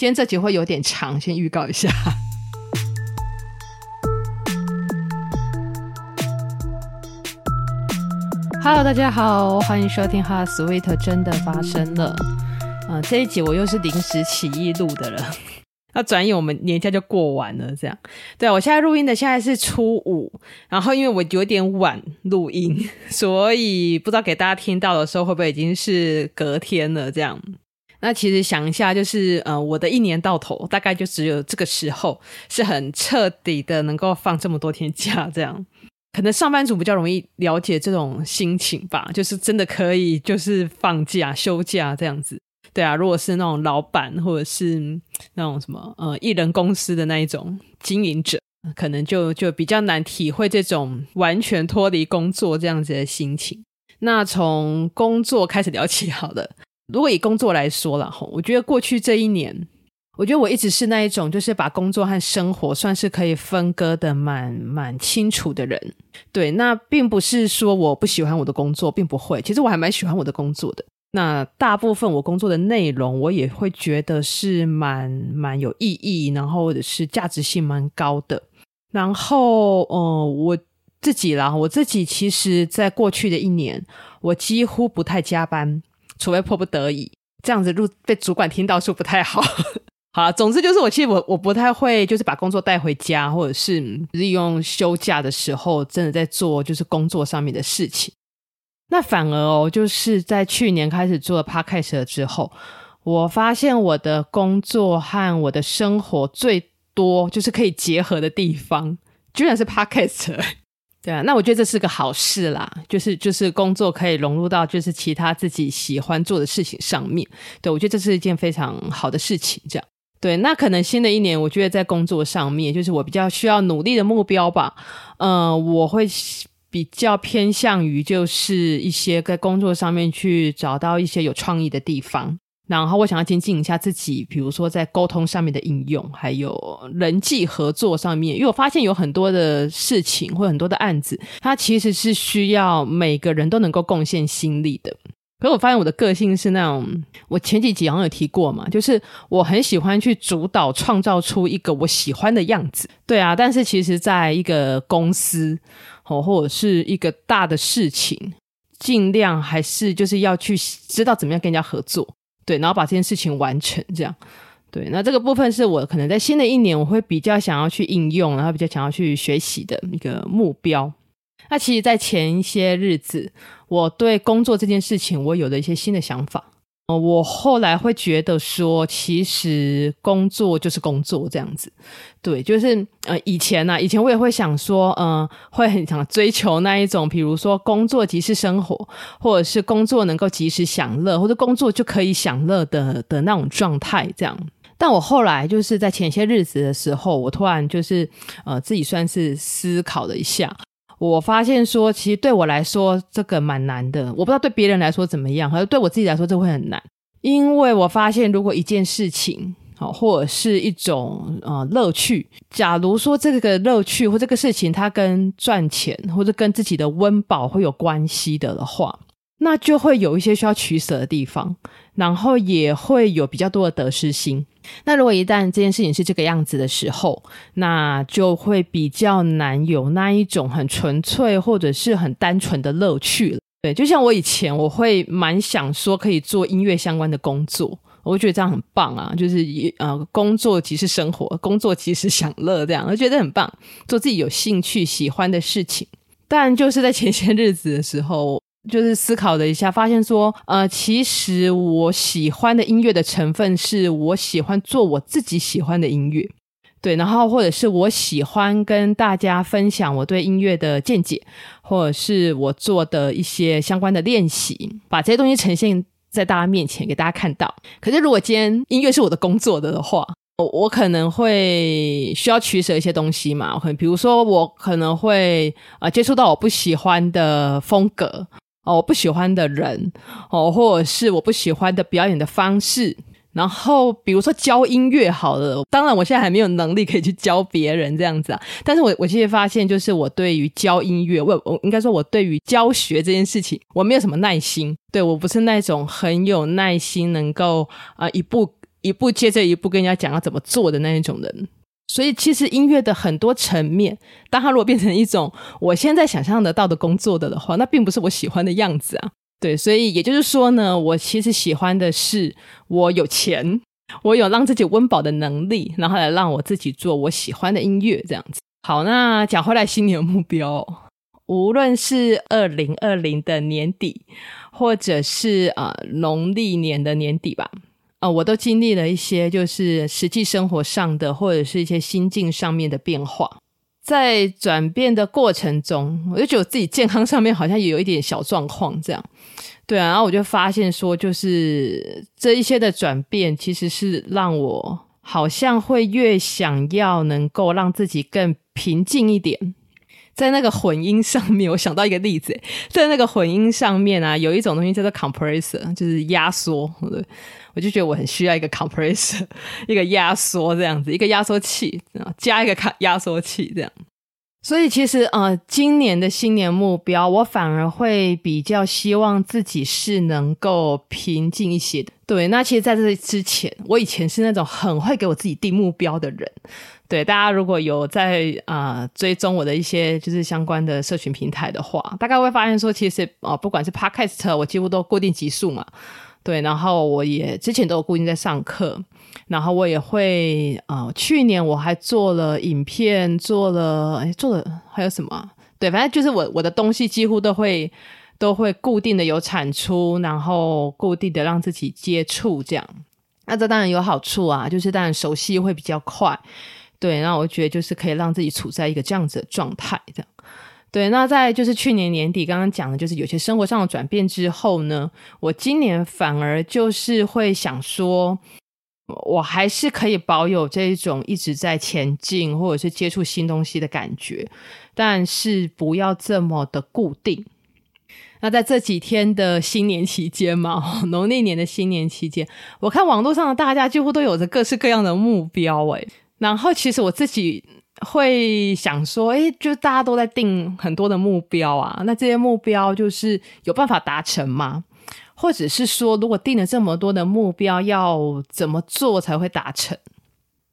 今天这集会有点长，先预告一下。Hello，大家好，欢迎收听《哈 Sweet》，真的发生了。嗯、这一集我又是临时起意录的了。那转眼我们年假就过完了，这样。对，我现在录音的现在是初五，然后因为我有点晚录音，所以不知道给大家听到的时候会不会已经是隔天了，这样。那其实想一下，就是呃，我的一年到头大概就只有这个时候是很彻底的能够放这么多天假，这样可能上班族比较容易了解这种心情吧，就是真的可以就是放假休假这样子。对啊，如果是那种老板或者是那种什么呃艺人公司的那一种经营者，可能就就比较难体会这种完全脱离工作这样子的心情。那从工作开始聊起好了。如果以工作来说了，我觉得过去这一年，我觉得我一直是那一种，就是把工作和生活算是可以分割的蛮蛮清楚的人。对，那并不是说我不喜欢我的工作，并不会，其实我还蛮喜欢我的工作的。那大部分我工作的内容，我也会觉得是蛮蛮有意义，然后或者是价值性蛮高的。然后，呃，我自己啦，我自己其实在过去的一年，我几乎不太加班。除非迫不得已，这样子录被主管听到是不太好。好，总之就是我其实我我不太会，就是把工作带回家，或者是利用休假的时候，真的在做就是工作上面的事情。那反而哦，就是在去年开始做了 Podcast 之后，我发现我的工作和我的生活最多就是可以结合的地方，居然是 Podcast。对啊，那我觉得这是个好事啦，就是就是工作可以融入到就是其他自己喜欢做的事情上面。对，我觉得这是一件非常好的事情。这样，对，那可能新的一年，我觉得在工作上面，就是我比较需要努力的目标吧。嗯、我会比较偏向于就是一些在工作上面去找到一些有创意的地方。然后我想要精进一下自己，比如说在沟通上面的应用，还有人际合作上面，因为我发现有很多的事情或很多的案子，它其实是需要每个人都能够贡献心力的。可是我发现我的个性是那种，我前几集好像有提过嘛，就是我很喜欢去主导创造出一个我喜欢的样子。对啊，但是其实在一个公司哦，或者是一个大的事情，尽量还是就是要去知道怎么样跟人家合作。对，然后把这件事情完成，这样，对，那这个部分是我可能在新的一年我会比较想要去应用，然后比较想要去学习的一个目标。那其实，在前一些日子，我对工作这件事情，我有了一些新的想法。我后来会觉得说，其实工作就是工作这样子，对，就是呃，以前呢、啊，以前我也会想说，嗯、呃，会很想追求那一种，比如说工作即是生活，或者是工作能够及时享乐，或者工作就可以享乐的的那种状态这样。但我后来就是在前些日子的时候，我突然就是呃，自己算是思考了一下。我发现说，其实对我来说这个蛮难的。我不知道对别人来说怎么样，可是对我自己来说这会很难。因为我发现，如果一件事情，好，或者是一种呃乐趣，假如说这个乐趣或这个事情它跟赚钱或者跟自己的温饱会有关系的的话，那就会有一些需要取舍的地方，然后也会有比较多的得失心。那如果一旦这件事情是这个样子的时候，那就会比较难有那一种很纯粹或者是很单纯的乐趣了。对，就像我以前我会蛮想说可以做音乐相关的工作，我觉得这样很棒啊，就是呃，工作即是生活，工作即是享乐，这样我觉得很棒，做自己有兴趣喜欢的事情。但就是在前些日子的时候。就是思考了一下，发现说，呃，其实我喜欢的音乐的成分是我喜欢做我自己喜欢的音乐，对，然后或者是我喜欢跟大家分享我对音乐的见解，或者是我做的一些相关的练习，把这些东西呈现在大家面前给大家看到。可是如果今天音乐是我的工作的话，我可能会需要取舍一些东西嘛，可能比如说我可能会、呃、接触到我不喜欢的风格。哦，我不喜欢的人，哦，或者是我不喜欢的表演的方式，然后比如说教音乐好了，当然我现在还没有能力可以去教别人这样子啊，但是我我其实发现，就是我对于教音乐，我我应该说我对于教学这件事情，我没有什么耐心，对，我不是那种很有耐心能够啊、一步一步接着一步跟人家讲要怎么做的那一种人。所以其实音乐的很多层面，当它如果变成一种我现在想象得到的工作的的话，那并不是我喜欢的样子啊。对，所以也就是说呢，我其实喜欢的是我有钱，我有让自己温饱的能力，然后来让我自己做我喜欢的音乐这样子。好，那讲回来，新年目标，无论是二零二零的年底，或者是啊农历年的年底吧。啊、我都经历了一些，就是实际生活上的，或者是一些心境上面的变化。在转变的过程中，我就觉得自己健康上面好像也有一点小状况，这样。对啊，然后我就发现说，就是这一些的转变，其实是让我好像会越想要能够让自己更平静一点。在那个混音上面，我想到一个例子，在那个混音上面啊，有一种东西叫做 compressor，就是压缩。我就觉得我很需要一个 compressor，一个压缩这样子，一个压缩器，加一个卡压缩器这样。所以其实呃，今年的新年目标，我反而会比较希望自己是能够平静一些的。对，那其实在这之前，我以前是那种很会给我自己定目标的人。对，大家如果有在啊、呃、追踪我的一些就是相关的社群平台的话，大概会发现说，其实啊、呃，不管是 podcast，我几乎都固定集数嘛。对，然后我也之前都有固定在上课，然后我也会啊、去年我还做了影片，做了哎，做了还有什么？对，反正就是我我的东西几乎都会都会固定的有产出，然后固定的让自己接触这样。那这当然有好处啊，就是当然熟悉会比较快。对，那我觉得就是可以让自己处在一个这样子的状态这样。对，那在就是去年年底刚刚讲的，就是有些生活上的转变之后呢，我今年反而就是会想说，我还是可以保有这一种一直在前进或者是接触新东西的感觉，但是不要这么的固定。那在这几天的新年期间嘛，农历年的新年期间，我看网络上的大家几乎都有着各式各样的目标，诶，然后其实我自己。会想说，诶，就大家都在定很多的目标啊，那这些目标就是有办法达成吗？或者是说，如果定了这么多的目标，要怎么做才会达成？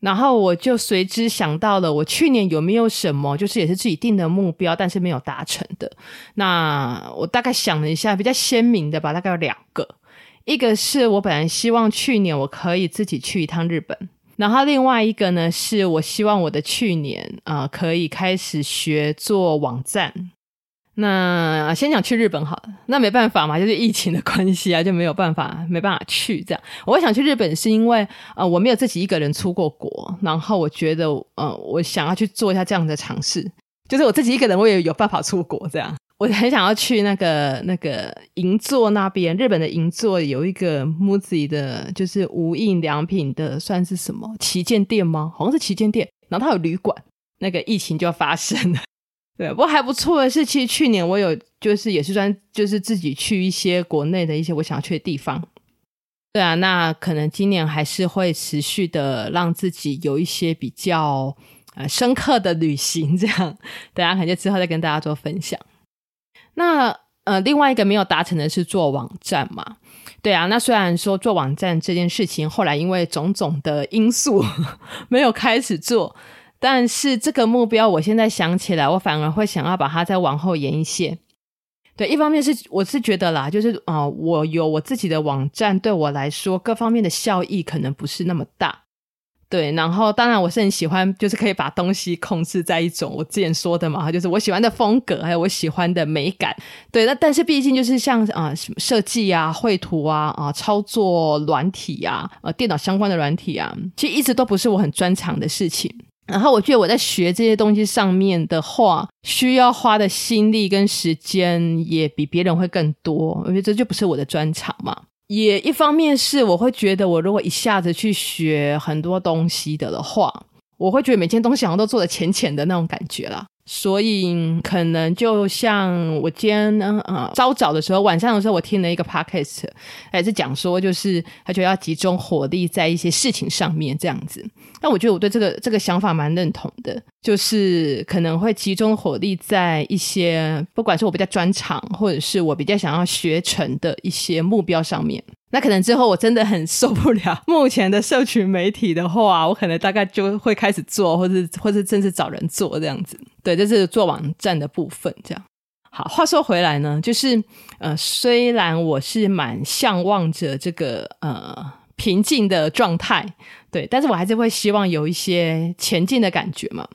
然后我就随之想到了，我去年有没有什么，就是也是自己定的目标，但是没有达成的？那我大概想了一下，比较鲜明的吧，大概有两个，一个是我本来希望去年我可以自己去一趟日本。然后另外一个呢，是我希望我的去年啊、可以开始学做网站。那先讲去日本好了，那没办法嘛，就是疫情的关系啊，就没有办法，没办法去这样。我想去日本，是因为呃，我没有自己一个人出过国，然后我觉得呃，我想要去做一下这样的尝试，就是我自己一个人我也有办法出国这样。我很想要去那个那个银座那边，日本的银座有一个 MUJI 的，就是无印良品的，算是什么旗舰店吗？好像是旗舰店。然后它有旅馆，那个疫情就要发生了。对，不过还不错的是，其实去年我有就是也是算就是自己去一些国内的一些我想要去的地方。对啊，那可能今年还是会持续的让自己有一些比较呃深刻的旅行，这样等下可能就之后再跟大家做分享。那呃，另外一个没有达成的是做网站嘛？对啊，那虽然说做网站这件事情后来因为种种的因素 没有开始做，但是这个目标我现在想起来，我反而会想要把它再往后延一些。对，一方面是我是觉得啦，就是啊、我有我自己的网站，对我来说各方面的效益可能不是那么大。对，然后当然我是很喜欢，就是可以把东西控制在一种我之前说的嘛，就是我喜欢的风格，还有我喜欢的美感。对，那但是毕竟就是像啊、呃、设计啊、绘图啊、啊、操作软体啊、呃电脑相关的软体啊，其实一直都不是我很专长的事情。然后我觉得我在学这些东西上面的话，需要花的心力跟时间也比别人会更多，我觉得这就不是我的专长嘛。也一方面是我会觉得，我如果一下子去学很多东西的的话，我会觉得每件东西好像都做的浅浅的那种感觉啦。所以可能就像我今天呢，呃，稍早的时候，晚上的时候，我听了一个 podcast，还是讲说，就是他就要集中火力在一些事情上面这样子。但我觉得我对这个这个想法蛮认同的，就是可能会集中火力在一些，不管是我比较专长，或者是我比较想要学成的一些目标上面。那可能之后我真的很受不了 目前的社群媒体的话，我可能大概就会开始做，或者或者甚至找人做这样子。对，这是做网站的部分。这样好。话说回来呢，就是呃，虽然我是蛮向往着这个呃平静的状态，对，但是我还是会希望有一些前进的感觉嘛。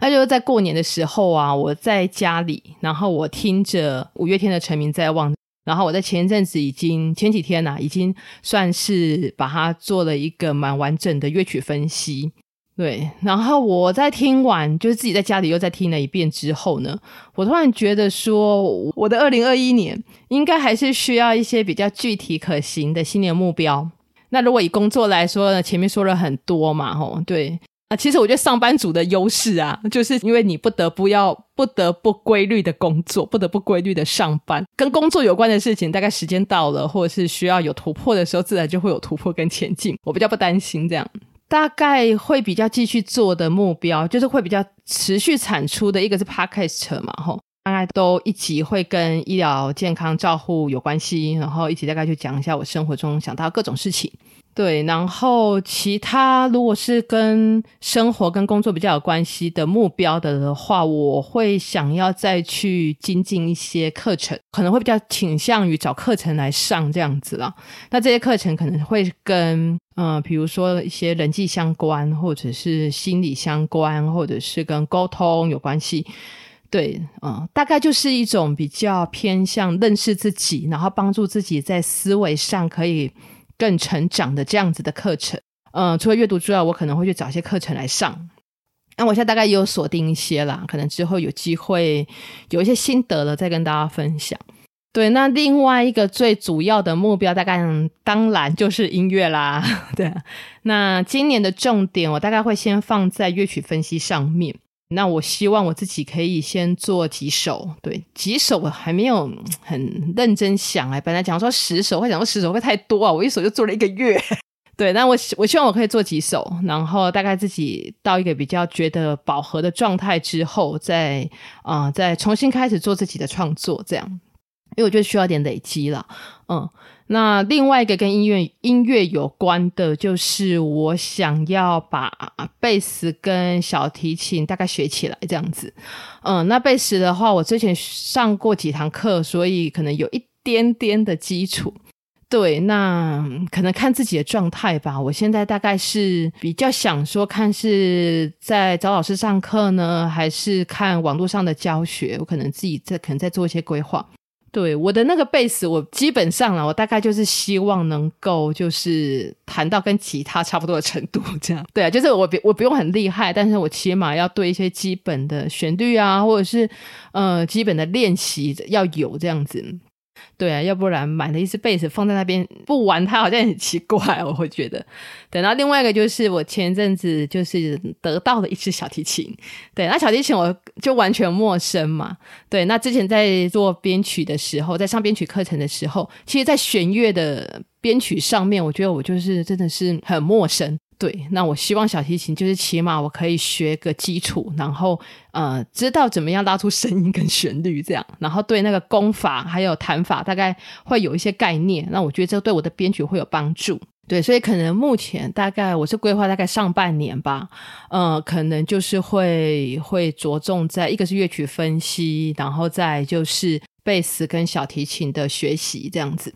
那就是在过年的时候啊，我在家里，然后我听着五月天的《成名在望》。然后我在前一阵子已经前几天呐、已经算是把它做了一个蛮完整的乐曲分析，对。然后我在听完，就是自己在家里又再听了一遍之后呢，我突然觉得说，我的二零二一年应该还是需要一些比较具体可行的新年目标。那如果以工作来说呢，前面说了很多嘛，吼，对。其实我觉得上班族的优势啊，就是因为你不得不要不得不规律的工作，不得不规律的上班，跟工作有关的事情，大概时间到了，或者是需要有突破的时候，自然就会有突破跟前进。我比较不担心这样，大概会比较继续做的目标，就是会比较持续产出的一个是 Podcast 嘛，吼，大概都一集会跟医疗健康照护有关系，然后一起大概去讲一下我生活中想到各种事情。对，然后其他如果是跟生活跟工作比较有关系的目标的的话，我会想要再去精进一些课程，可能会比较倾向于找课程来上这样子啦。那这些课程可能会跟嗯、呃，比如说一些人际相关，或者是心理相关，或者是跟沟通有关系。对，嗯、大概就是一种比较偏向认识自己，然后帮助自己在思维上可以。更成长的这样子的课程，嗯、除了阅读之外，我可能会去找一些课程来上。那我现在大概也有锁定一些啦，可能之后有机会有一些心得了再跟大家分享。对，那另外一个最主要的目标，大概当然就是音乐啦。对，那今年的重点，我大概会先放在乐曲分析上面。那我希望我自己可以先做几首，对，几首我还没有很认真想哎，本来讲说十首，我想说十首会太多啊，我一首就做了一个月，对，那我我希望我可以做几首，然后大概自己到一个比较觉得饱和的状态之后，再啊、再重新开始做自己的创作，这样，因为我觉得需要点累积了，嗯。那另外一个跟音乐音乐有关的，就是我想要把贝斯跟小提琴大概学起来这样子。嗯，那贝斯的话，我之前上过几堂课，所以可能有一点点的基础。对，那可能看自己的状态吧。我现在大概是比较想说，看是在找老师上课呢，还是看网络上的教学。我可能自己在可能在做一些规划。对，我的那个贝斯，我基本上啊，我大概就是希望能够就是弹到跟吉他差不多的程度，这样。对啊，就是我我不用很厉害，但是我起码要对一些基本的旋律啊，或者是呃基本的练习要有这样子。对啊，要不然买了一支贝斯放在那边不玩它好像很奇怪，我会觉得。对，然后另外一个就是我前阵子就是得到了一支小提琴，对，那小提琴我就完全陌生嘛。对，那之前在做编曲的时候，在上编曲课程的时候，其实，在弦乐的编曲上面，我觉得我就是真的是很陌生。对，那我希望小提琴就是起码我可以学个基础，然后呃知道怎么样拉出声音跟旋律这样，然后对那个功法还有弹法大概会有一些概念。那我觉得这对我的编曲会有帮助。对，所以可能目前大概我是规划大概上半年吧，呃，可能就是会会着重在一个是乐曲分析，然后再就是贝斯跟小提琴的学习这样子。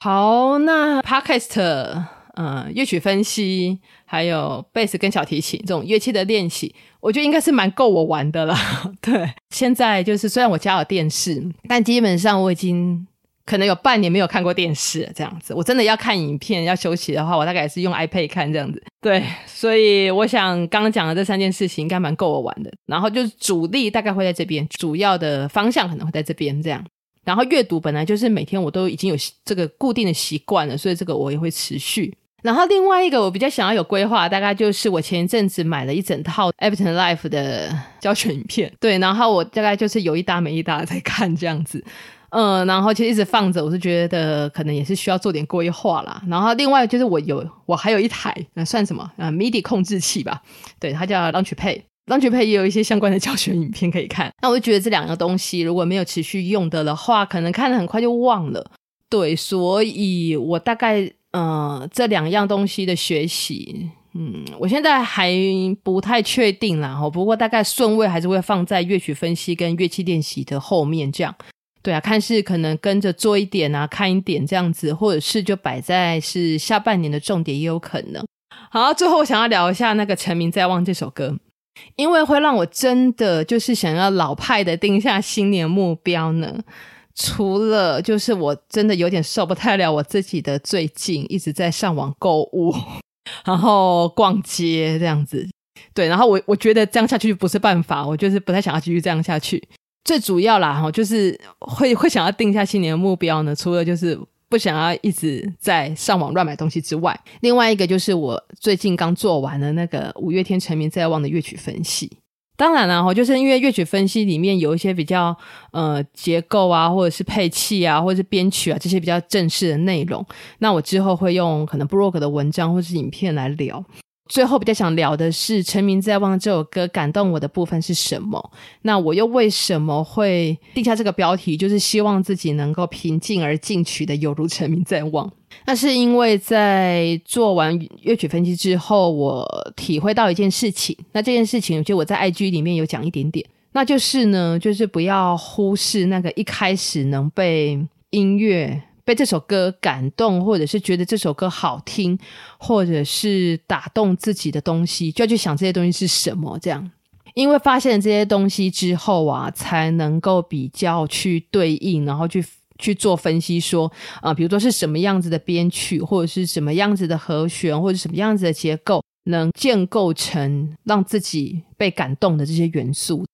好，那 Podcast。嗯，乐曲分析，还有贝斯跟小提琴这种乐器的练习，我觉得应该是蛮够我玩的了。对，现在就是虽然我家有电视，但基本上我已经可能有半年没有看过电视了这样子。我真的要看影片要休息的话，我大概也是用 iPad 看这样子。对，所以我想刚刚讲的这三件事情应该蛮够我玩的。然后就是主力大概会在这边，主要的方向可能会在这边这样。然后阅读本来就是每天我都已经有这个固定的习惯了，所以这个我也会持续。然后另外一个我比较想要有规划，大概就是我前一阵子买了一整套 Ableton Live 的教学影片，对，然后我大概就是有一搭没一搭在看这样子，嗯，然后其实一直放着，我是觉得可能也是需要做点规划啦。然后另外就是我有我还有一台那算什么啊 MIDI 控制器吧，对，它叫 Launchpad，Launchpad 也有一些相关的教学影片可以看。那我就觉得这两个东西如果没有持续用的的话，可能看的很快就忘了。对，所以我大概呃这两样东西的学习，嗯，我现在还不太确定啦。哈。不过大概顺位还是会放在乐曲分析跟乐器练习的后面，这样。对啊，看是可能跟着做一点啊，看一点这样子，或者是就摆在是下半年的重点也有可能。好，最后我想要聊一下那个《成名在望》这首歌，因为会让我真的就是想要老派的定下新年目标呢。除了就是我真的有点受不太了我自己的最近一直在上网购物，然后逛街这样子，对，然后我我觉得这样下去不是办法，我就是不太想要继续这样下去。最主要啦，哈，就是会会想要定下新年的目标呢，除了就是。不想要一直在上网乱买东西之外，另外一个就是我最近刚做完了那个五月天成名在望的乐曲分析。当然了，哈，就是因为乐曲分析里面有一些比较呃结构啊，或者是配器啊，或者是编曲啊这些比较正式的内容，那我之后会用可能 blog 的文章或是影片来聊。最后比较想聊的是《成名在望》这首歌感动我的部分是什么？那我又为什么会定下这个标题？就是希望自己能够平静而进取的，犹如成名在望。那是因为在做完乐曲分析之后，我体会到一件事情。那这件事情，就我在 IG 里面有讲一点点，那就是呢，就是不要忽视那个一开始能被音乐。被这首歌感动，或者是觉得这首歌好听，或者是打动自己的东西，就要去想这些东西是什么。这样，因为发现了这些东西之后啊，才能够比较去对应，然后去去做分析，说啊、比如说是什么样子的编曲，或者是什么样子的和弦，或者什么样子的结构，能建构成让自己被感动的这些元素。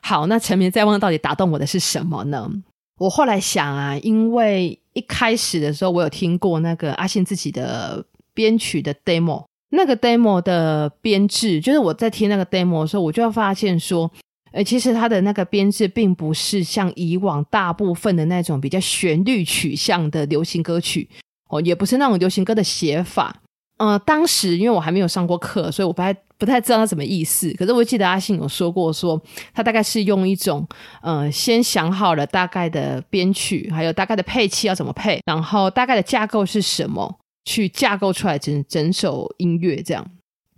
好，那成名在望到底打动我的是什么呢？我后来想啊，因为一开始的时候，我有听过那个阿信自己的编曲的 demo，那个 demo 的编制，就是我在听那个 demo 的时候，我就要发现说，呃，其实他的那个编制并不是像以往大部分的那种比较旋律取向的流行歌曲，哦，也不是那种流行歌的写法。呃，当时因为我还没有上过课，所以我不太不太知道他什么意思。可是我记得阿信有说过，说他大概是用一种呃，先想好了大概的编曲，还有大概的配器要怎么配，然后大概的架构是什么，去架构出来整整首音乐这样。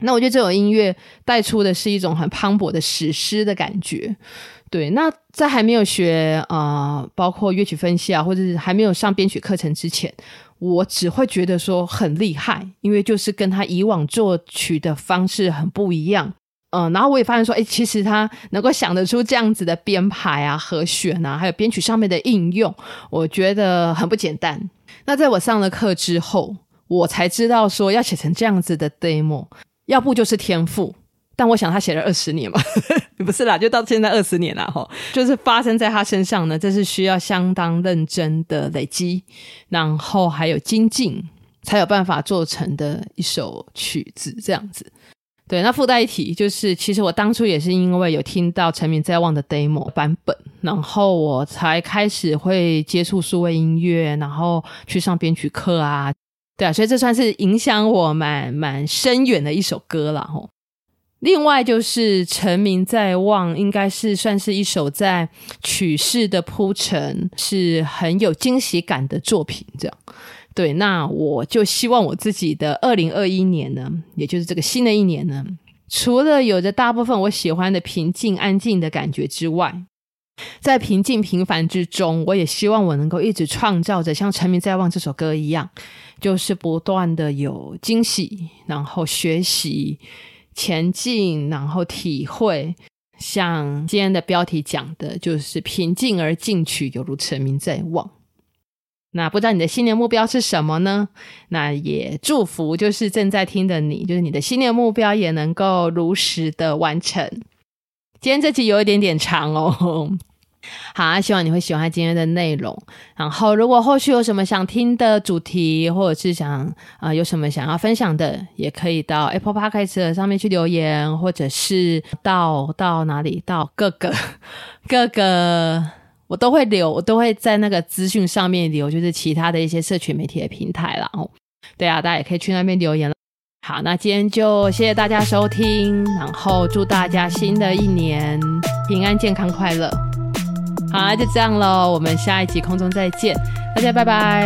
那我觉得这首音乐带出的是一种很磅礴的史诗的感觉。对，那在还没有学啊、呃，包括乐曲分析啊，或者是还没有上编曲课程之前。我只会觉得说很厉害，因为就是跟他以往作曲的方式很不一样，嗯，然后我也发现说，哎，其实他能够想得出这样子的编排啊、和弦啊，还有编曲上面的应用，我觉得很不简单。那在我上了课之后，我才知道说要写成这样子的 demo，要不就是天赋。但我想他写了二十年嘛，不是啦，就到现在二十年了哈，就是发生在他身上呢，这是需要相当认真的累积，然后还有精进，才有办法做成的一首曲子这样子。对，那附带一提就是，其实我当初也是因为有听到《成名在望》的 demo 版本，然后我才开始会接触数位音乐，然后去上编曲课啊，对啊，所以这算是影响我蛮蛮深远的一首歌了吼。另外就是《成名在望》，应该是算是一首在曲式的铺陈是很有惊喜感的作品。这样，对，那我就希望我自己的二零二一年呢，也就是这个新的一年呢，除了有着大部分我喜欢的平静安静的感觉之外，在平静平凡之中，我也希望我能够一直创造着像《成名在望》这首歌一样，就是不断的有惊喜，然后学习。前进，然后体会，像今天的标题讲的，就是平静而进取，犹如成名在望。那不知道你的新年目标是什么呢？那也祝福，就是正在听的你，就是你的新年目标也能够如实的完成。今天这集有一点点长哦。好啊，希望你会喜欢今天的内容。然后，如果后续有什么想听的主题，或者是想啊、有什么想要分享的，也可以到 Apple Podcast 上面去留言，或者是到到哪里，到各个 各个我都会留，我都会在那个资讯上面留，就是其他的一些社群媒体的平台啦。哦，对啊，大家也可以去那边留言了。好，那今天就谢谢大家收听，然后祝大家新的一年平安、健康、快乐。好，就这样喽，我们下一集空中再见。大家拜拜。